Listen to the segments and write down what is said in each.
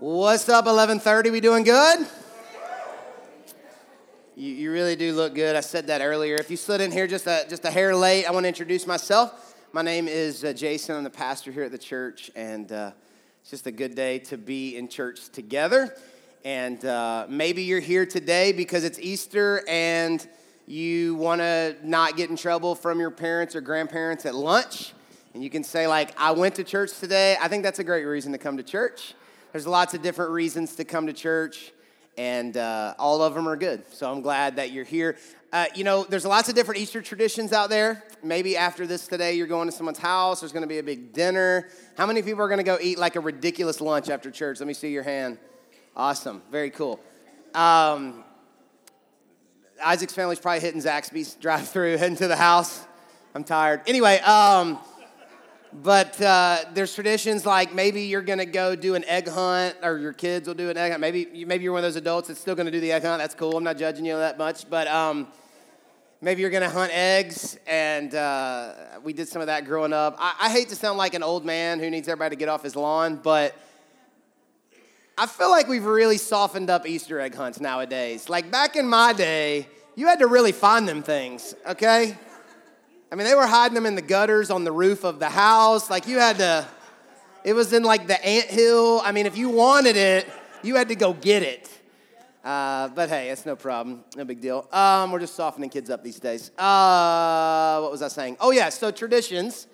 What's up, 1130? We doing good? You, you really do look good. I said that earlier. If you slid in here just a, just a hair late, I want to introduce myself. My name is uh, Jason. I'm the pastor here at the church, and uh, it's just a good day to be in church together. And uh, maybe you're here today because it's Easter and you want to not get in trouble from your parents or grandparents at lunch. And you can say, like, I went to church today. I think that's a great reason to come to church. There's lots of different reasons to come to church, and uh, all of them are good. So I'm glad that you're here. Uh, you know, there's lots of different Easter traditions out there. Maybe after this today, you're going to someone's house. There's going to be a big dinner. How many people are going to go eat like a ridiculous lunch after church? Let me see your hand. Awesome. Very cool. Um, Isaac's family's probably hitting Zaxby's drive through, heading to the house. I'm tired. Anyway, um, but uh, there's traditions like maybe you're going to go do an egg hunt, or your kids will do an egg hunt. Maybe, maybe you're one of those adults that's still going to do the egg hunt. That's cool. I'm not judging you that much. But um, maybe you're going to hunt eggs. And uh, we did some of that growing up. I, I hate to sound like an old man who needs everybody to get off his lawn, but I feel like we've really softened up Easter egg hunts nowadays. Like back in my day, you had to really find them things, okay? I mean, they were hiding them in the gutters on the roof of the house. Like you had to, it was in like the ant hill. I mean, if you wanted it, you had to go get it. Uh, but hey, it's no problem. No big deal. Um, we're just softening kids up these days. Uh, what was I saying? Oh, yeah, so traditions.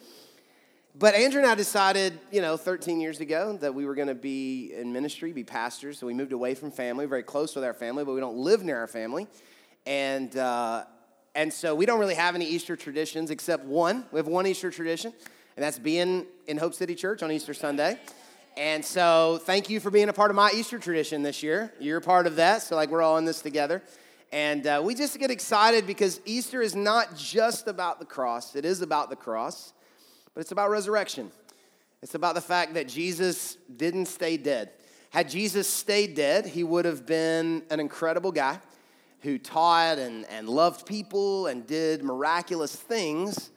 But Andrew and I decided, you know, 13 years ago that we were going to be in ministry, be pastors. So we moved away from family, very close with our family, but we don't live near our family. And, uh, and so we don't really have any Easter traditions except one. We have one Easter tradition, and that's being in Hope City Church on Easter Sunday. And so thank you for being a part of my Easter tradition this year. You're a part of that, so like we're all in this together. And uh, we just get excited because Easter is not just about the cross, it is about the cross, but it's about resurrection. It's about the fact that Jesus didn't stay dead. Had Jesus stayed dead, he would have been an incredible guy who taught and, and loved people and did miraculous things,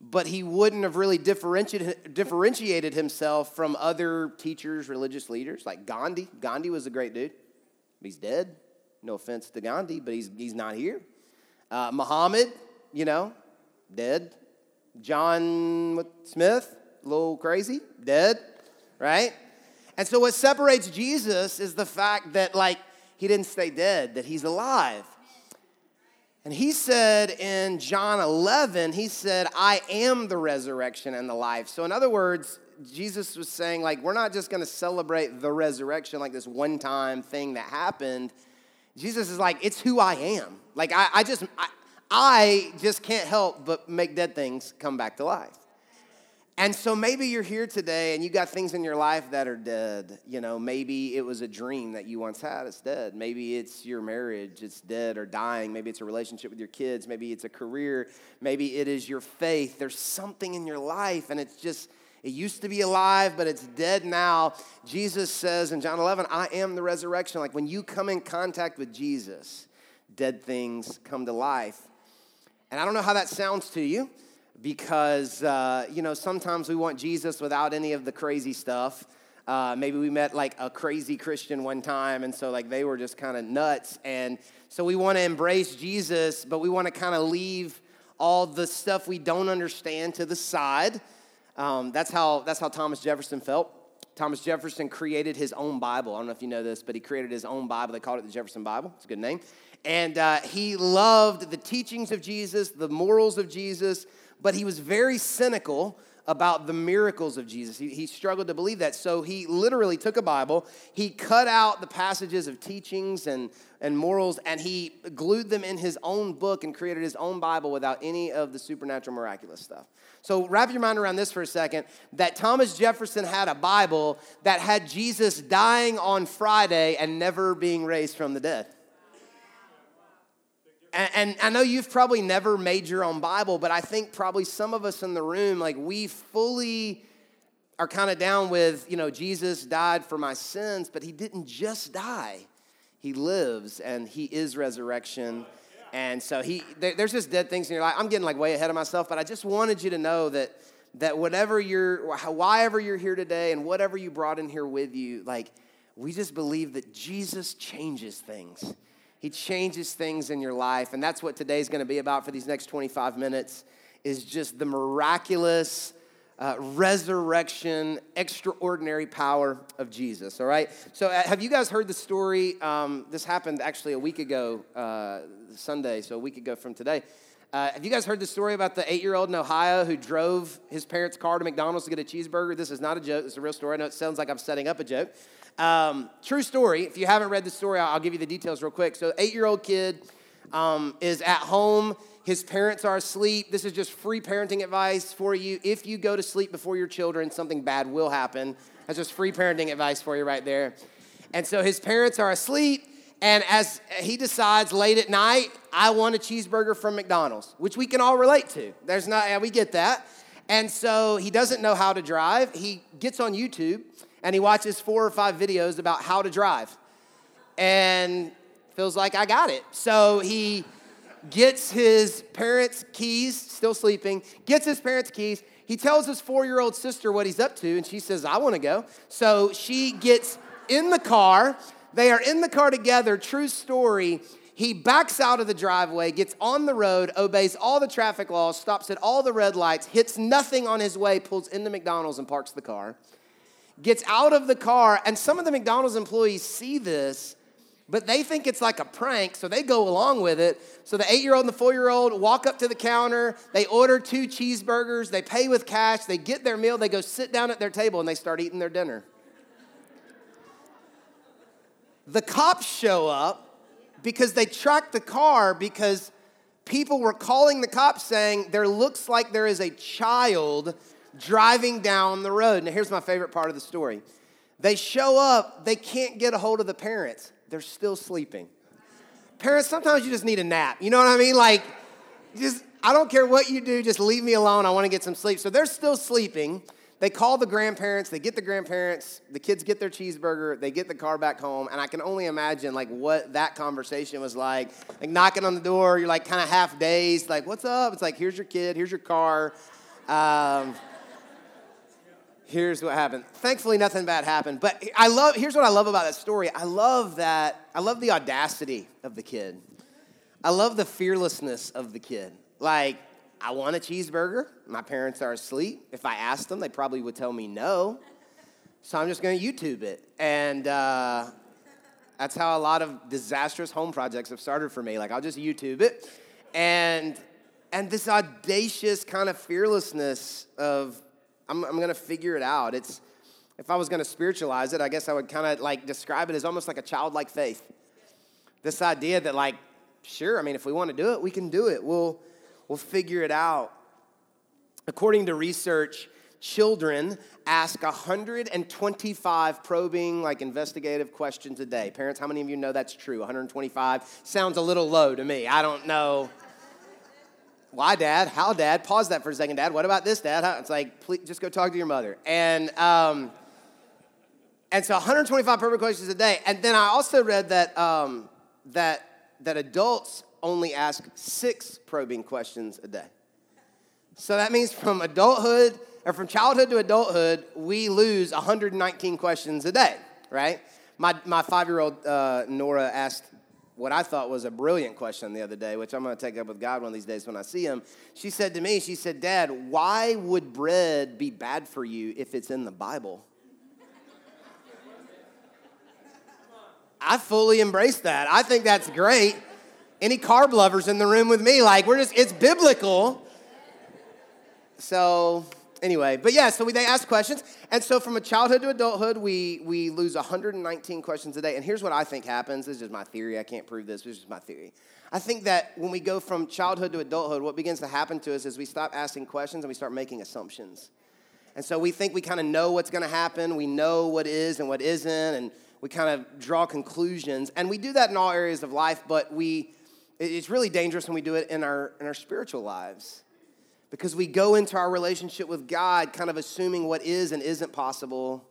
but he wouldn't have really differentiated, differentiated himself from other teachers, religious leaders, like Gandhi. Gandhi was a great dude. He's dead. No offense to Gandhi, but he's, he's not here. Uh, Muhammad, you know, dead. John Smith, a little crazy, dead, right? And so what separates Jesus is the fact that, like, he didn't stay dead, that he's alive. And he said in John 11, he said, I am the resurrection and the life. So, in other words, Jesus was saying, like, we're not just gonna celebrate the resurrection, like this one time thing that happened. Jesus is like, it's who I am. Like, I, I just, I, I just can't help but make dead things come back to life. And so maybe you're here today and you got things in your life that are dead. You know, maybe it was a dream that you once had, it's dead. Maybe it's your marriage, it's dead or dying. Maybe it's a relationship with your kids. Maybe it's a career. Maybe it is your faith. There's something in your life and it's just, it used to be alive, but it's dead now. Jesus says in John 11, I am the resurrection. Like when you come in contact with Jesus, dead things come to life. And I don't know how that sounds to you because, uh, you know, sometimes we want Jesus without any of the crazy stuff. Uh, maybe we met like a crazy Christian one time, and so like they were just kind of nuts. And so we want to embrace Jesus, but we want to kind of leave all the stuff we don't understand to the side. Um, that's how that's how Thomas Jefferson felt. Thomas Jefferson created his own Bible. I don't know if you know this, but he created his own Bible. They called it the Jefferson Bible. It's a good name. And uh, he loved the teachings of Jesus, the morals of Jesus, but he was very cynical about the miracles of Jesus. He, he, struggled to believe that. So he literally took a Bible, he cut out the passages of teachings and, and morals, and he glued them in his own book and created his own Bible without any of the supernatural miraculous stuff. So wrap your mind around this for a second that Thomas Jefferson had a Bible that had Jesus dying on Friday and never being raised from the dead. And, and, I know you've probably never made your own Bible, but I think probably some of us in the room, like we fully are kind of down with, you know, Jesus died for my sins, but he didn't just die. He lives and he is resurrection. And so he there, there's just dead things in your life. I'm getting like way ahead of myself, but I just wanted you to know that that whatever you're ever you're here today and whatever you brought in here with you, like We just believe that Jesus changes things. He changes things in your life. And that's what today's gonna be about for these next 25 minutes is just the miraculous uh, resurrection, extraordinary power of Jesus, all right? So, uh, have you guys heard the story? Um, this happened actually a week ago, uh, Sunday, so a week ago from today. Uh, have you guys heard the story about the eight year old in Ohio who drove his parents' car to McDonald's to get a cheeseburger? This is not a joke, it's a real story. I know it sounds like I'm setting up a joke. Um, true story. If you haven't read the story, I'll, give you the details real quick. So, eight year old kid um, is at home. His parents are asleep. This is just free parenting advice for you. If you go to sleep before your children, something bad will happen. That's just free parenting advice for you right there. And so his parents are asleep. And as he decides late at night, I want a cheeseburger from McDonald's, which we can all relate to. There's not, yeah, we get that. And so he doesn't know how to drive. He gets on YouTube and he watches four or five videos about how to drive and feels like I got it. So he gets his parents' keys, still sleeping, gets his parents' keys. He tells his four year old sister what he's up to, and she says, I wanna go. So she gets in the car they are in the car together, true story. He backs out of the driveway, gets on the road, obeys all the traffic laws, stops at all the red lights, hits nothing on his way, pulls into McDonald's and parks the car. Gets out of the car, and some of the McDonald's employees see this, but they think it's like a prank, so they go along with it. So the eight year old and the four year old walk up to the counter, they order two cheeseburgers, they pay with cash, they get their meal, they go sit down at their table, and they start eating their dinner. The cops show up because they tracked the car because people were calling the cops saying there looks like there is a child driving down the road. Now, here's my favorite part of the story. They show up, they can't get a hold of the parents. They're still sleeping. Parents, sometimes you just need a nap. You know what I mean? Like, just, I don't care what you do, just leave me alone. I want to get some sleep. So they're still sleeping. They call the grandparents, they get the grandparents, the kids get their cheeseburger, they get the car back home, and I can only imagine like what that conversation was like. Like knocking on the door, you're like kind of half dazed, like, what's up? It's like, here's your kid, here's your car. Um, here's what happened. Thankfully, nothing bad happened. But I love, here's what I love about that story. I love that, I love the audacity of the kid. I love the fearlessness of the kid. Like, I want a cheeseburger. My parents are asleep. If I asked them, they probably would tell me no. So I'm just going to YouTube it. And uh, that's how a lot of disastrous home projects have started for me. Like, I'll just YouTube it. And, and this audacious kind of fearlessness of, I'm, I'm going to figure it out. It's, if I was going to spiritualize it, I guess I would kind of like describe it as almost like a childlike faith. This idea that, like, sure, I mean, if we want to do it, we can do it. We'll, We'll figure it out. According to research, children ask 125 probing, like investigative questions a day. Parents, how many of you know that's true? 125 sounds a little low to me. I don't know. Why, Dad? How, Dad? Pause that for a second, Dad. What about this, Dad? It's like, please, just go talk to your mother. And um, and so 125 probing questions a day. And then I also read that um, that that adults only ask six probing questions a day. So that means from adulthood, or from childhood to adulthood, we lose 119 questions a day, right? My, my five year old uh, Nora asked what I thought was a brilliant question the other day, which I'm going to take up with God one of these days when I see him. She said to me, She said, Dad, why would bread be bad for you if it's in the Bible? I fully embrace that. I think that's great any carb lovers in the room with me? Like, we're just, it's biblical. So, anyway, but yeah, so we, they ask questions. And so from a childhood to adulthood, we, we lose 119 questions a day. And here's what I think happens. This is my theory. I can't prove this. This is my theory. I think that when we go from childhood to adulthood, what begins to happen to us is we stop asking questions and we start making assumptions. And so we think we kind of know what's going to happen. We know what is and what isn't. And we kind of draw conclusions. And we do that in all areas of life, but we it's really dangerous when we do it in our, in our spiritual lives because we go into our relationship with God kind of assuming what is and isn't possible,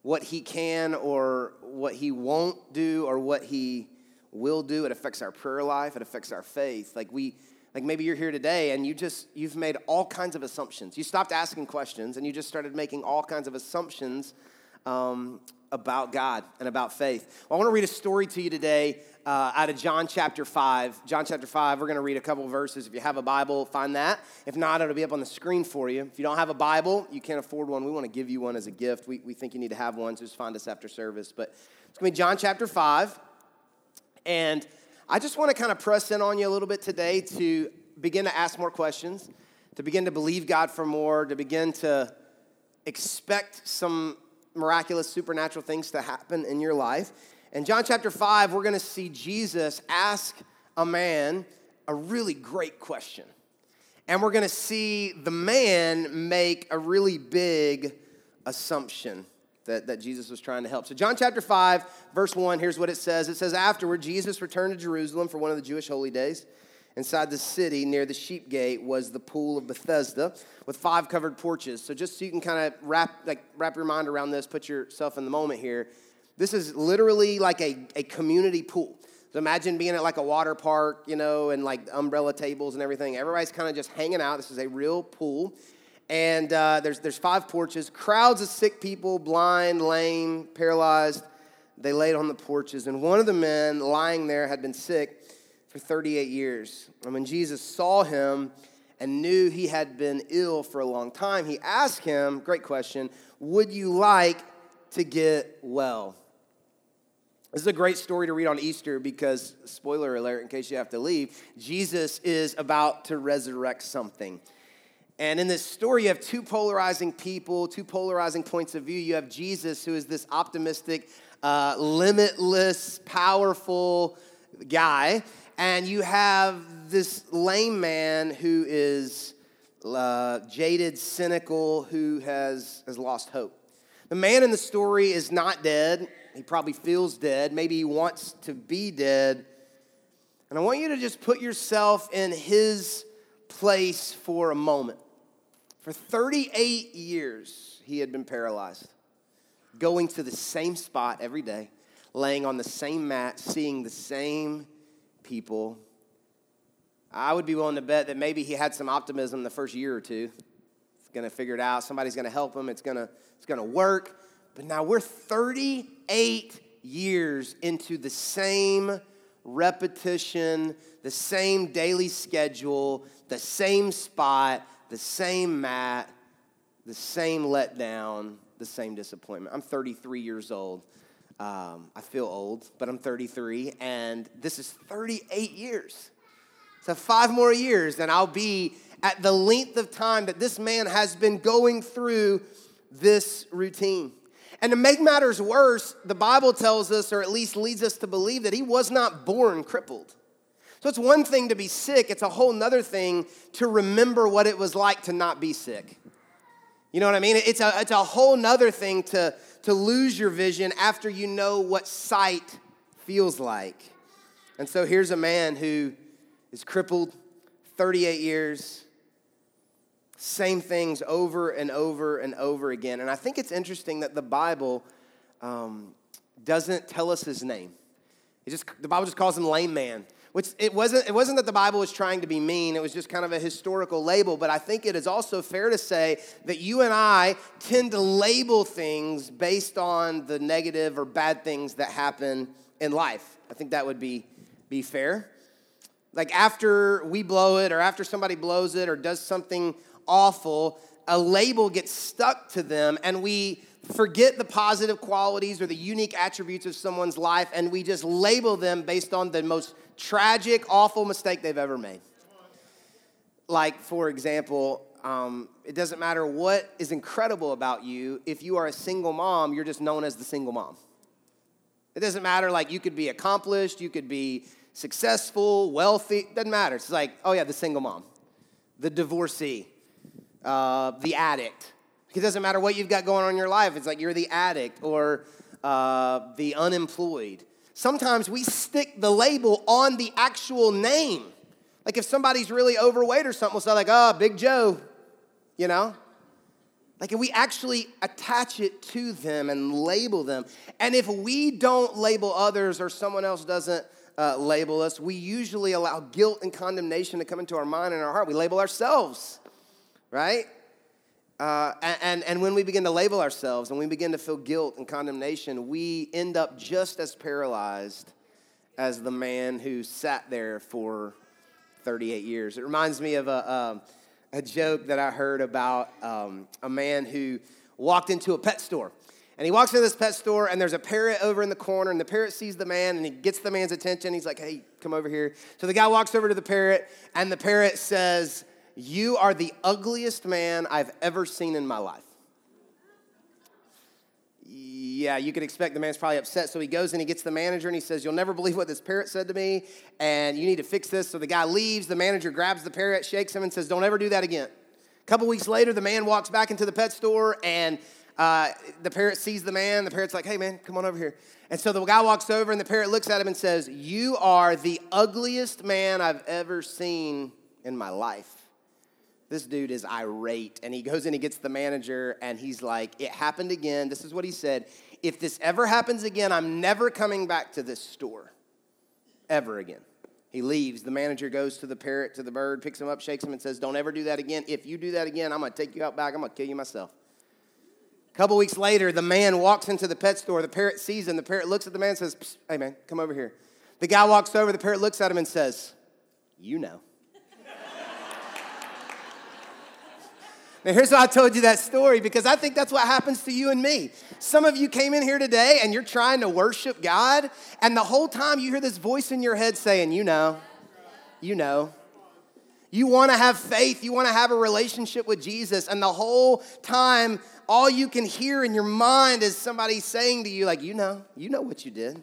what He can or what He won't do or what He will do. It affects our prayer life, it affects our faith. Like we, like maybe you're here today and you just you've made all kinds of assumptions. You stopped asking questions and you just started making all kinds of assumptions um, about God and about faith. Well, I want to read a story to you today uh, out of John chapter 5. John chapter 5, we're going to read a couple verses. If you have a Bible, find that. If not, it'll be up on the screen for you. If you don't have a Bible, you can't afford one, we want to give you one as a gift. We, we think you need to have one, so just find us after service. But it's going to be John chapter 5. And I just want to kind of press in on you a little bit today to begin to ask more questions, to begin to believe God for more, to begin to expect some miraculous supernatural things to happen in your life. In John chapter 5, we're going to see Jesus ask a man a really great question. And we're going to see the man make a really big assumption that, that Jesus was trying to help. So, John chapter 5, verse 1, here's what it says It says, Afterward, Jesus returned to Jerusalem for one of the Jewish holy days. Inside the city, near the sheep gate, was the pool of Bethesda with five covered porches. So, just so you can kind of wrap, like, wrap your mind around this, put yourself in the moment here. This is literally like a, a community pool. So imagine being at like a water park, you know, and like umbrella tables and everything. Everybody's kind of just hanging out. This is a real pool. And uh, there's, there's five porches, crowds of sick people, blind, lame, paralyzed. They laid on the porches. And one of the men lying there had been sick for 38 years. And when Jesus saw him and knew he had been ill for a long time, he asked him, great question, would you like to get well? This is a great story to read on Easter because, spoiler alert, in case you have to leave, Jesus is about to resurrect something. And in this story, you have two polarizing people, two polarizing points of view. You have Jesus, who is this optimistic, uh, limitless, powerful guy. And you have this lame man who is uh, jaded, cynical, who has, has lost hope. The man in the story is not dead. He probably feels dead. Maybe he wants to be dead. And I want you to just put yourself in his place for a moment. For 38 years, he had been paralyzed, going to the same spot every day, laying on the same mat, seeing the same people. I would be willing to bet that maybe he had some optimism the first year or two. He's going to figure it out. Somebody's going to help him. It's going to, it's going to work. But now we're 38 years into the same repetition, the same daily schedule, the same spot, the same mat, the same letdown, the same disappointment. I'm 33 years old. Um, I feel old, but I'm 33, and this is 38 years. So, five more years, and I'll be at the length of time that this man has been going through this routine. And to make matters worse, the Bible tells us, or at least leads us to believe, that he was not born crippled. So it's one thing to be sick, it's a whole nother thing to remember what it was like to not be sick. You know what I mean? It's a, it's a whole nother thing to, to lose your vision after you know what sight feels like. And so here's a man who is crippled 38 years, same things over and over and over again. And I think it's interesting that the Bible um, doesn't tell us his name. It just, the Bible just calls him lame man which it wasn't, it wasn't that the Bible was trying to be mean, it was just kind of a historical label, but I think it is also fair to say that you and I tend to label things based on the negative or bad things that happen in life. I think that would be, be fair. Like after we blow it, or after somebody blows it, or does something awful, a label gets stuck to them, and we forget the positive qualities or the unique attributes of someone's life, and we just label them based on the most tragic, awful mistake they've ever made. Like, for example, um, it doesn't matter what is incredible about you. If you are a single mom, you're just known as the single mom. It doesn't matter, like, you could be accomplished, you could be successful, wealthy, doesn't matter. It's like, oh, yeah, the single mom, the divorcee, uh, the addict. It doesn't matter what you've got going on in your life. It's like you're the addict or uh, the unemployed. Sometimes we stick the label on the actual name. Like if somebody's really overweight or something, we'll say like, oh, Big Joe, you know? Like if we actually attach it to them and label them. And if we don't label others or someone else doesn't uh, label us, we usually allow guilt and condemnation to come into our mind and our heart. We label ourselves, right? Uh, and, and when we begin to label ourselves and we begin to feel guilt and condemnation, we end up just as paralyzed as the man who sat there for 38 years. It reminds me of a, a, a joke that I heard about um, a man who walked into a pet store. And he walks into this pet store, and there's a parrot over in the corner, and the parrot sees the man, and he gets the man's attention. He's like, hey, come over here. So the guy walks over to the parrot, and the parrot says, You are the ugliest man I've ever seen in my life. Yeah, you could expect the man's probably upset. So he goes and he gets the manager and he says, You'll never believe what this parrot said to me, and you need to fix this. So the guy leaves. The manager grabs the parrot, shakes him, and says, Don't ever do that again. A couple weeks later, the man walks back into the pet store and uh, the parrot sees the man. The parrot's like, hey, man, come on over here. And so the guy walks over, and the parrot looks at him and says, You are the ugliest man I've ever seen in my life. This dude is irate. And he goes in, he gets the manager, and he's like, It happened again. This is what he said If this ever happens again, I'm never coming back to this store. Ever again. He leaves. The manager goes to the parrot, to the bird, picks him up, shakes him, and says, Don't ever do that again. If you do that again, I'm going to take you out back. I'm going to kill you myself. A couple weeks later, the man walks into the pet store. The parrot sees him. The parrot looks at the man and says, Hey, man, come over here. The guy walks over. The parrot looks at him and says, You know. Now, here's why I told you that story because I think that's what happens to you and me. Some of you came in here today and you're trying to worship God, and the whole time you hear this voice in your head saying, You know, you know. You want to have faith, you want to have a relationship with Jesus, and the whole time all you can hear in your mind is somebody saying to you, like, you know, you know what you did.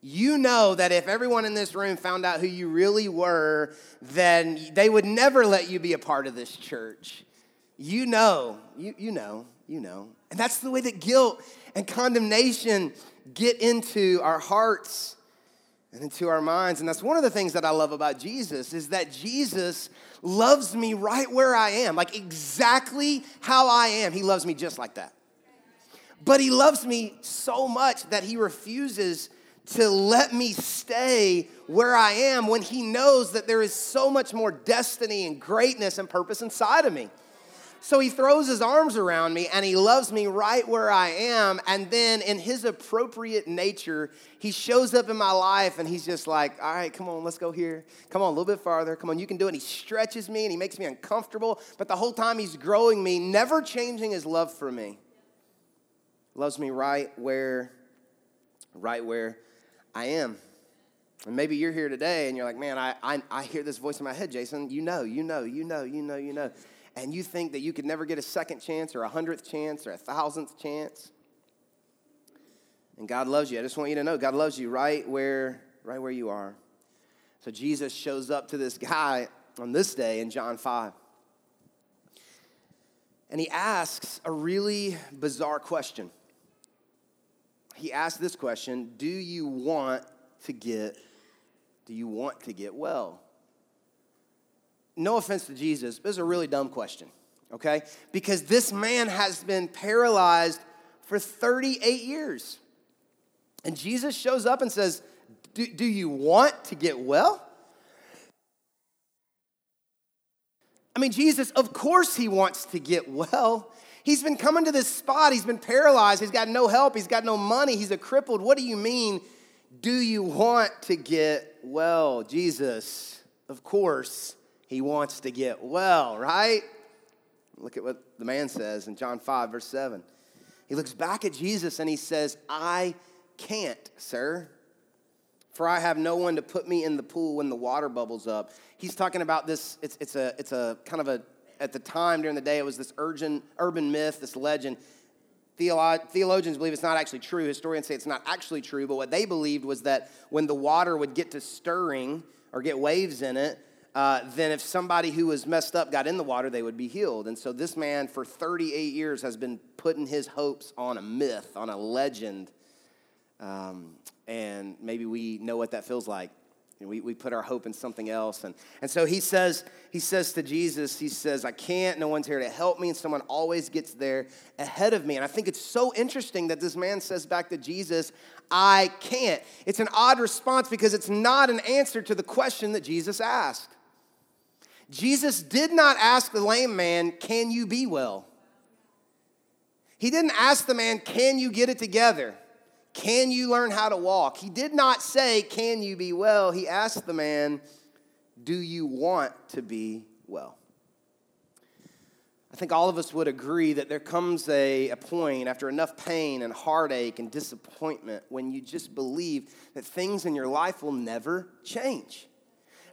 You know that if everyone in this room found out who you really were, then they would never let you be a part of this church. You know, you, you know, you know. And that's the way that guilt and condemnation get into our hearts and into our minds. And that's one of the things that I love about Jesus is that Jesus loves me right where I am, like exactly how I am. He loves me just like that. But he loves me so much that he refuses to let me stay where I am when he knows that there is so much more destiny and greatness and purpose inside of me. So he throws his arms around me and he loves me right where I am. And then, in his appropriate nature, he shows up in my life and he's just like, All right, come on, let's go here. Come on, a little bit farther. Come on, you can do it. And he stretches me and he makes me uncomfortable. But the whole time he's growing me, never changing his love for me. Loves me right where, right where I am. And maybe you're here today and you're like, man, I, I, I hear this voice in my head, Jason. You know, you know, you know, you know, you know and you think that you could never get a second chance or a hundredth chance or a thousandth chance. And God loves you. I just want you to know God loves you right where, right where you are. So Jesus shows up to this guy on this day in John 5. And he asks a really bizarre question. He asks this question Do you want to get, do you want to get well? No offense to Jesus, this is a really dumb question, okay? Because this man has been paralyzed for 38 years. And Jesus shows up and says, Do, do you want to get well? I mean, Jesus, of course, he wants to get well. He's been coming to this spot. He's been paralyzed. He's got no help. He's got no money. He's a crippled. What do you mean, do you want to get well? Jesus, of course, he wants to get well, right? Look at what the man says in John 5, verse 7. He looks back at Jesus and he says, I can't, sir, for I have no one to put me in the pool when the water bubbles up. He's talking about this, it's, it's, a, it's a kind of a, at the time during the day, it was this urgent, urban myth, this legend. Theolo- theologians believe it's not actually true. Historians say it's not actually true, but what they believed was that when the water would get to stirring or get waves in it, uh, then if somebody who was messed up got in the water, they would be healed. And so this man, for 38 years, has been putting his hopes on a myth, on a legend. Um, and maybe we know what that feels like. We, we put our hope in something else. And, and so he says, he says to Jesus, he says, I can't, no one's here to help me, and someone always gets there ahead of me. And I think it's so interesting that this man says back to Jesus, I can't. It's an odd response because it's not an answer to the question that Jesus asked. Jesus did not ask the lame man, Can you be well? He didn't ask the man, Can you get it together? Can you learn how to walk? He did not say, Can you be well? He asked the man, Do you want to be well? I think all of us would agree that there comes a, a point after enough pain and heartache and disappointment when you just believe that things in your life will never change.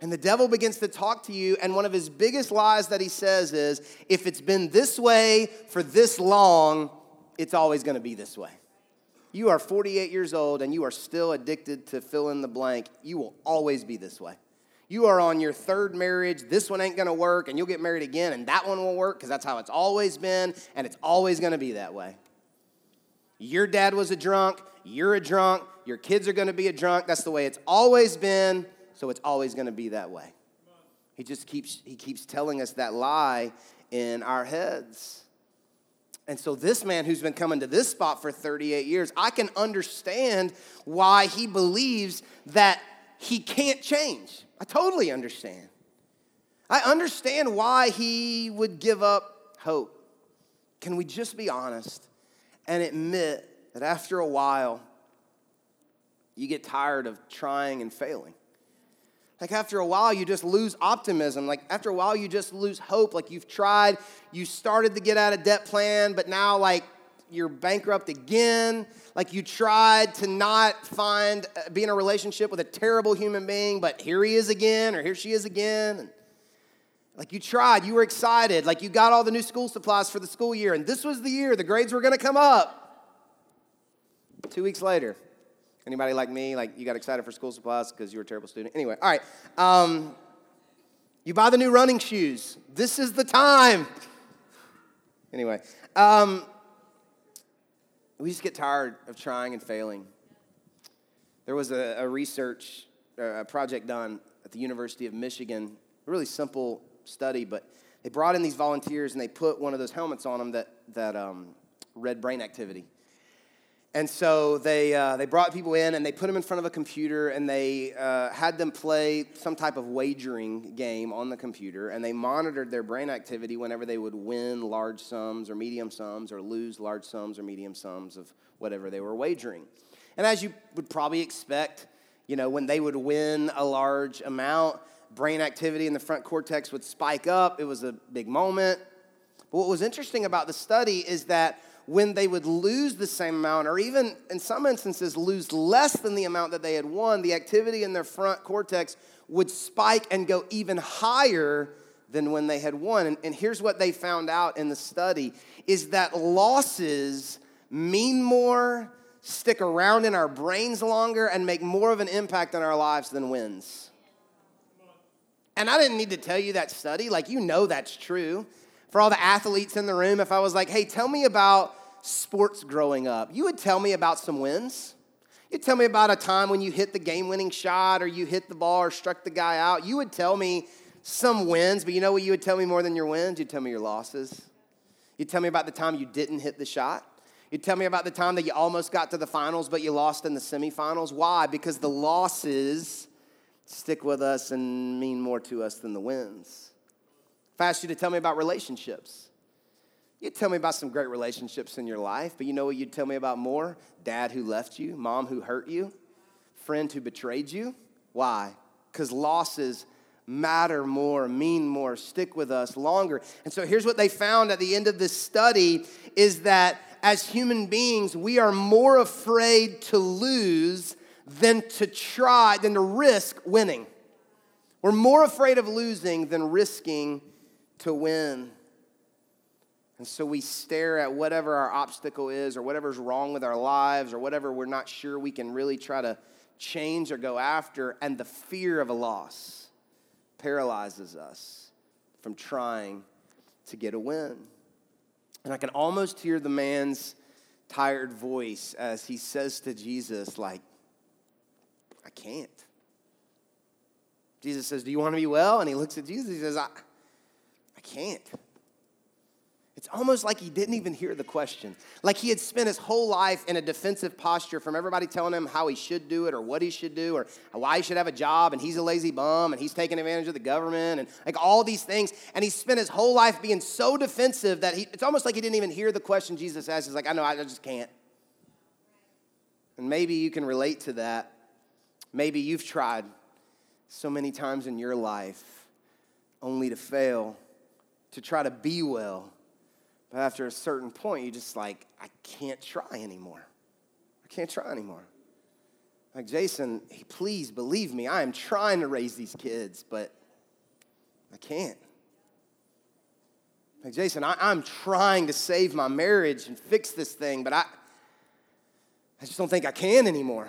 And the devil begins to talk to you, and one of his biggest lies that he says is if it's been this way for this long, it's always gonna be this way. You are 48 years old and you are still addicted to fill in the blank, you will always be this way. You are on your third marriage, this one ain't gonna work, and you'll get married again, and that one will work because that's how it's always been, and it's always gonna be that way. Your dad was a drunk, you're a drunk, your kids are gonna be a drunk. That's the way it's always been so it's always going to be that way. He just keeps he keeps telling us that lie in our heads. And so this man who's been coming to this spot for 38 years, I can understand why he believes that he can't change. I totally understand. I understand why he would give up hope. Can we just be honest and admit that after a while, you get tired of trying and failing? Like after a while, you just lose optimism. Like after a while, you just lose hope. Like you've tried, you started to get out of debt plan, but now like you're bankrupt again. Like you tried to not find, uh, be in a relationship with a terrible human being, but here he is again, or here she is again. And like you tried, you were excited, like you got all the new school supplies for the school year, and this was the year the grades were gonna come up. Two weeks later, Anybody like me, like you got excited for school supplies because you were a terrible student? Anyway, all right. Um, you buy the new running shoes. This is the time. Anyway, um, we just get tired of trying and failing. There was a, a research uh, a project done at the University of Michigan, a really simple study, but they brought in these volunteers and they put one of those helmets on them that, that um, read brain activity. And so they, uh, they brought people in and they put them in front of a computer and they uh, had them play some type of wagering game on the computer and they monitored their brain activity whenever they would win large sums or medium sums or lose large sums or medium sums of whatever they were wagering. And as you would probably expect, you know, when they would win a large amount, brain activity in the front cortex would spike up. It was a big moment. But what was interesting about the study is that when they would lose the same amount, or even in some instances lose less than the amount that they had won, the activity in their front cortex would spike and go even higher than when they had won. And, and here's what they found out in the study is that losses mean more, stick around in our brains longer, and make more of an impact on our lives than wins. And I didn't need to tell you that study, like, you know that's true for all the athletes in the room, if I was like, hey, tell me about sports growing up, you would tell me about some wins. You'd tell me about a time when you hit the game winning shot or you hit the ball or struck the guy out. You would tell me some wins, but you know what you would tell me more than your wins? You'd tell me your losses. You'd tell me about the time you didn't hit the shot. You'd tell me about the time that you almost got to the finals, but you lost in the semifinals. Why? Because the losses stick with us and mean more to us than the wins. If I asked you to tell me about relationships, you'd tell me about some great relationships in your life, but you know what you'd tell me about more? Dad who left you, mom who hurt you, friend who betrayed you. Why? Because losses matter more, mean more, stick with us longer. And so here's what they found at the end of this study is that as human beings, we are more afraid to lose than to try, than to risk winning. We're more afraid of losing than risking to win. And so we stare at whatever our obstacle is, or whatever's wrong with our lives, or whatever we're not sure we can really try to change or go after, and the fear of a loss paralyzes us from trying to get a win. And I can almost hear the man's tired voice as he says to Jesus, like, I can't. Jesus says, Do you want to be well? And he looks at Jesus, he says, I, can't. It's almost like he didn't even hear the question. Like he had spent his whole life in a defensive posture from everybody telling him how he should do it or what he should do or why he should have a job and he's a lazy bum and he's taking advantage of the government and like all these things. And he spent his whole life being so defensive that he, it's almost like he didn't even hear the question Jesus asked. He's like, I know, I just can't. And maybe you can relate to that. Maybe you've tried so many times in your life only to fail, to try to be well but after a certain point, you just like, I can't try anymore. I can't try anymore. Like, Jason, please believe me, I am trying to raise these kids, but I can't. Like, Jason, I, am trying to save my marriage and fix this thing, but I, I just don't think I can anymore.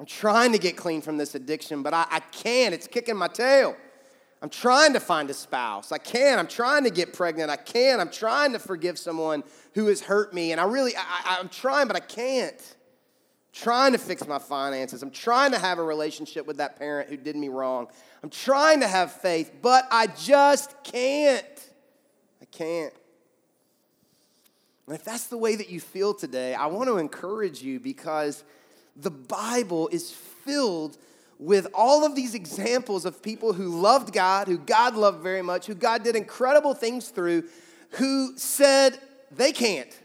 I'm trying to get clean from this addiction, but I, I can't. It's kicking my tail. I'm trying to find a spouse. I can. I'm trying to get pregnant. I can. I'm trying to forgive someone who has hurt me. And I really, I, am trying, but I can't. I'm trying to fix my finances. I'm trying to have a relationship with that parent who did me wrong. I'm trying to have faith, but I just can't. I can't. And if that's the way that you feel today, I want to encourage you because the Bible is filled with all of these examples of people who loved God, who God loved very much, who God did incredible things through, who said they can't.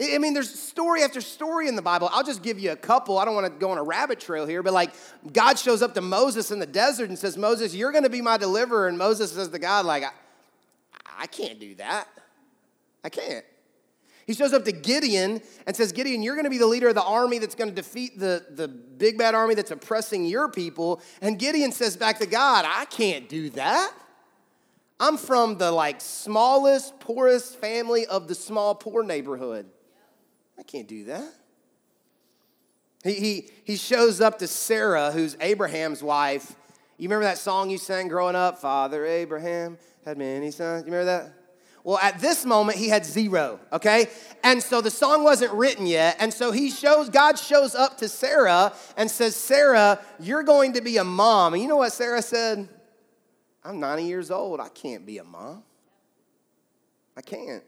I mean, there's story after story in the Bible. I'll just give you a couple. I don't want to go on a rabbit trail here, but like God shows up to Moses in the desert and says, Moses, you're going to be my deliverer. And Moses says to God, like, I, I can't do that. I can't. He shows up to Gideon and says, Gideon, you're going to be the leader of the army that's going to defeat the, the big bad army that's oppressing your people. And Gideon says back to God, I can't do that. I'm from the like smallest, poorest family of the small, poor neighborhood. I can't do that. He, he, he shows up to Sarah, who's Abraham's wife. You remember that song you sang growing up? Father Abraham had many sons. You remember that? Well, at this moment, he had zero, okay? And so the song wasn't written yet. And so he shows, God shows up to Sarah and says, Sarah, you're going to be a mom. And you know what Sarah said? I'm 90 years old. I can't be a mom. I can't.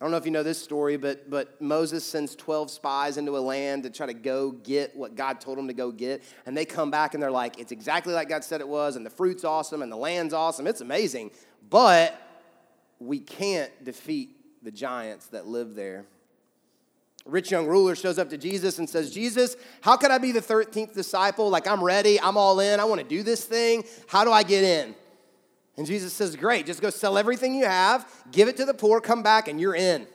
I don't know if you know this story, but, but Moses sends 12 spies into a land to try to go get what God told him to go get. And they come back and they're like, it's exactly like God said it was, and the fruit's awesome, and the land's awesome. It's amazing. But we can't defeat the giants that live there. Rich young ruler shows up to Jesus and says, Jesus, how can I be the 13th disciple? Like, I'm ready, I'm all in, I want to do this thing. How do I get in? And Jesus says, Great, just go sell everything you have, give it to the poor, come back, and you're in.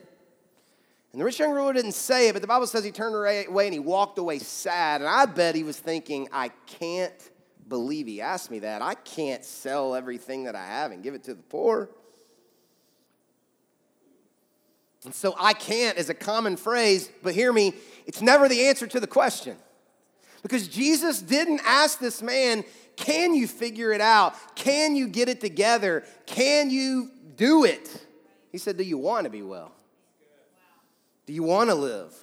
And the rich young ruler didn't say it, but the Bible says he turned away and he walked away sad. And I bet he was thinking, I can't believe he asked me that. I can't sell everything that I have and give it to the poor. And so I can't is a common phrase, but hear me, it's never the answer to the question. Because Jesus didn't ask this man, Can you figure it out? Can you get it together? Can you do it? He said, Do you want to be well? Do you want to live?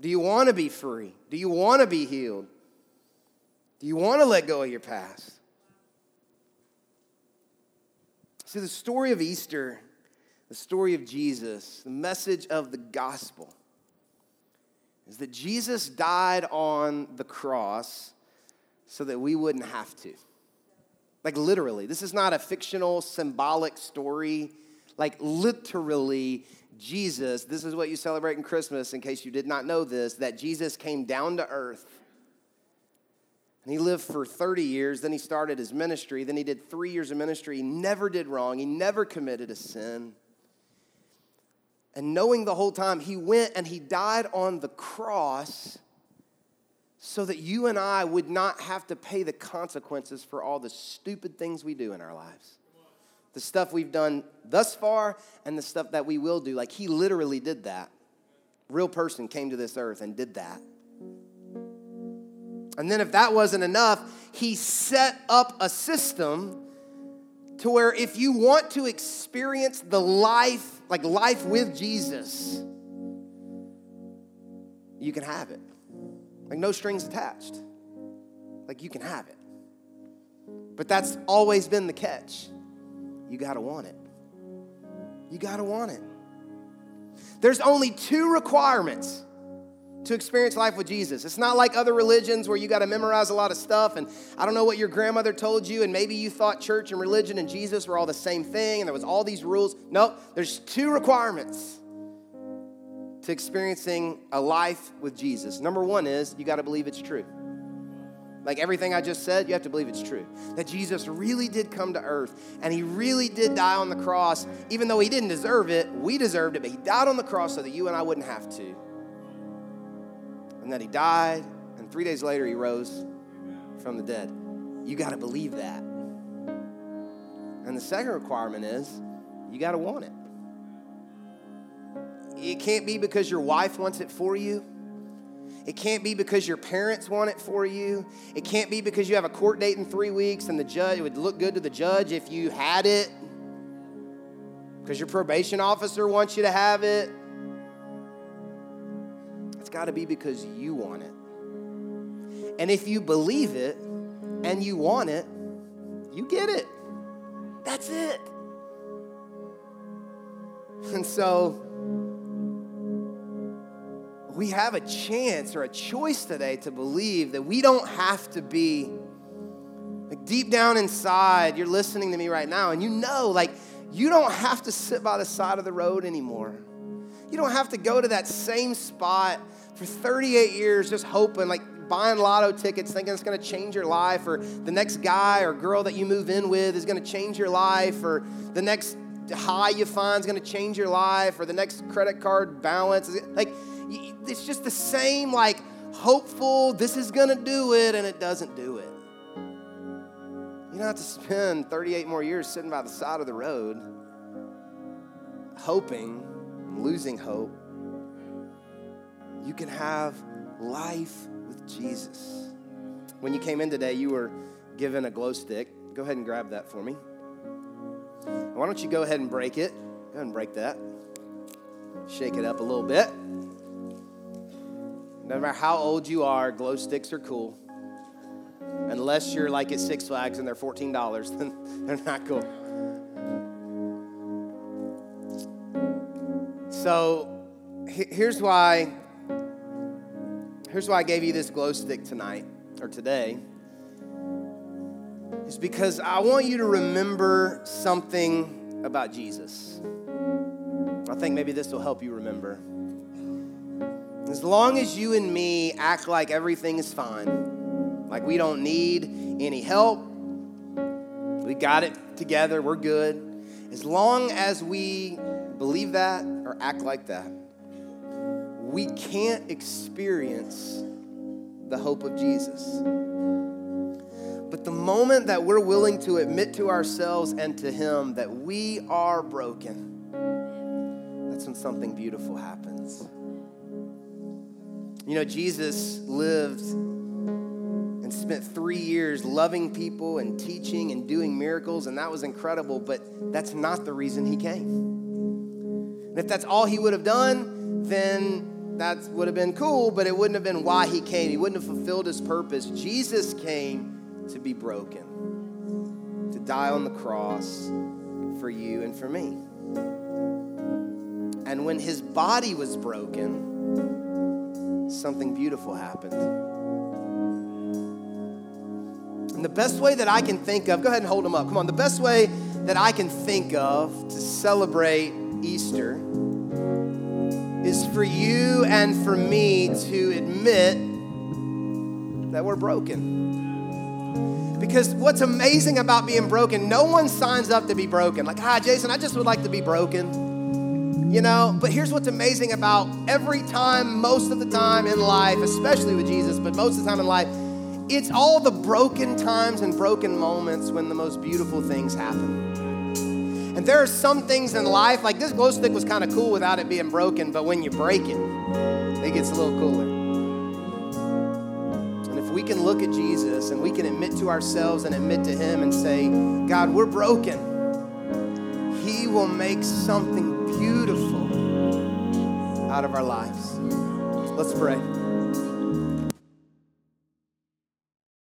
Do you want to be free? Do you want to be healed? Do you want to let go of your past? See, the story of Easter, the story of Jesus, the message of the gospel is that Jesus died on the cross so that we wouldn't have to. Like, literally, this is not a fictional, symbolic story. Like, literally, Jesus, this is what you celebrate in Christmas, in case you did not know this, that Jesus came down to earth and he lived for 30 years. Then he started his ministry. Then he did three years of ministry. He never did wrong, he never committed a sin. And knowing the whole time, he went and he died on the cross so that you and I would not have to pay the consequences for all the stupid things we do in our lives. The stuff we've done thus far and the stuff that we will do. Like he literally did that. Real person came to this earth and did that. And then, if that wasn't enough, he set up a system to where if you want to experience the life, like life with Jesus, you can have it. Like no strings attached. Like you can have it. But that's always been the catch. you got to want it. You got to want it. There's only two requirements to experience life with Jesus. It's not like other religions where you got to memorize a lot of stuff. And I don't know what your grandmother told you, and maybe you thought church and religion and Jesus were all the same thing, and there was all these rules. No, there's two requirements to experiencing a life with Jesus. Number one is you got to believe it's true. Like everything I just said, you have to believe it's true. That Jesus really did come to earth and he really did die on the cross. Even though he didn't deserve it, we deserved it, but he died on the cross so that you and I wouldn't have to and that he died, and three days later he rose from the dead. You got to believe that. And the second requirement is you got to want it. It can't be because your wife wants it for you. It can't be because your parents want it for you. It can't be because you have a court date in three weeks and the judge, it would look good to the judge if you had it. Because your probation officer wants you to have it got to be because you want it. And if you believe it and you want it, you get it. That's it. And so we have a chance or a choice today to believe that we don't have to be like deep down inside, you're listening to me right now, and you know, like, you don't have to sit by the side of the road anymore. You don't have to go to that same spot for 38 years just hoping, like buying lotto tickets, thinking it's going to change your life, or the next guy or girl that you move in with is going to change your life, or the next high you find is going to change your life, or the next credit card balance. Like, it's just the same, like, hopeful, this is going to do it, and it doesn't do it. You don't have to spend 38 more years sitting by the side of the road, hoping, losing hope you can have life with Jesus. When you came in today, you were given a glow stick. Go ahead and grab that for me. Why don't you go ahead and break it? Go ahead and break that. Shake it up a little bit. No matter how old you are, glow sticks are cool. Unless you're like at Six Flags and they're $14, then they're not cool. So here's why Here's why I gave you this glow stick tonight or today. Is because I want you to remember something about Jesus. I think maybe this will help you remember. As long as you and me act like everything is fine, like we don't need any help, we got it together, we're good. As long as we believe that or act like that, we can't experience the hope of Jesus. But the moment that we're willing to admit to ourselves and to Him that we are broken, that's when something beautiful happens. You know, Jesus lived and spent three years loving people and teaching and doing miracles, and that was incredible, but that's not the reason He came. And if that's all He would have done, then that would have been cool, but it wouldn't have been why he came. He wouldn't have fulfilled his purpose. Jesus came to be broken, to die on the cross for you and for me. And when his body was broken, something beautiful happened. And the best way that I can think of, go ahead and hold them up. Come on. The best way that I can think of to celebrate Easter is for you and for me to admit that we're broken. Because what's amazing about being broken, no one signs up to be broken. Like, ah, Jason, I just would like to be broken. You know, but here's what's amazing about every time, most of the time in life, especially with Jesus, but most of the time in life, it's all the broken times and broken moments when the most beautiful things happen. And there are some things in life, like this glow stick was kind of cool without it being broken, but when you break it, it gets a little cooler. And if we can look at Jesus and we can admit to ourselves and admit to Him and say, God, we're broken, He will make something beautiful out of our lives. Let's pray.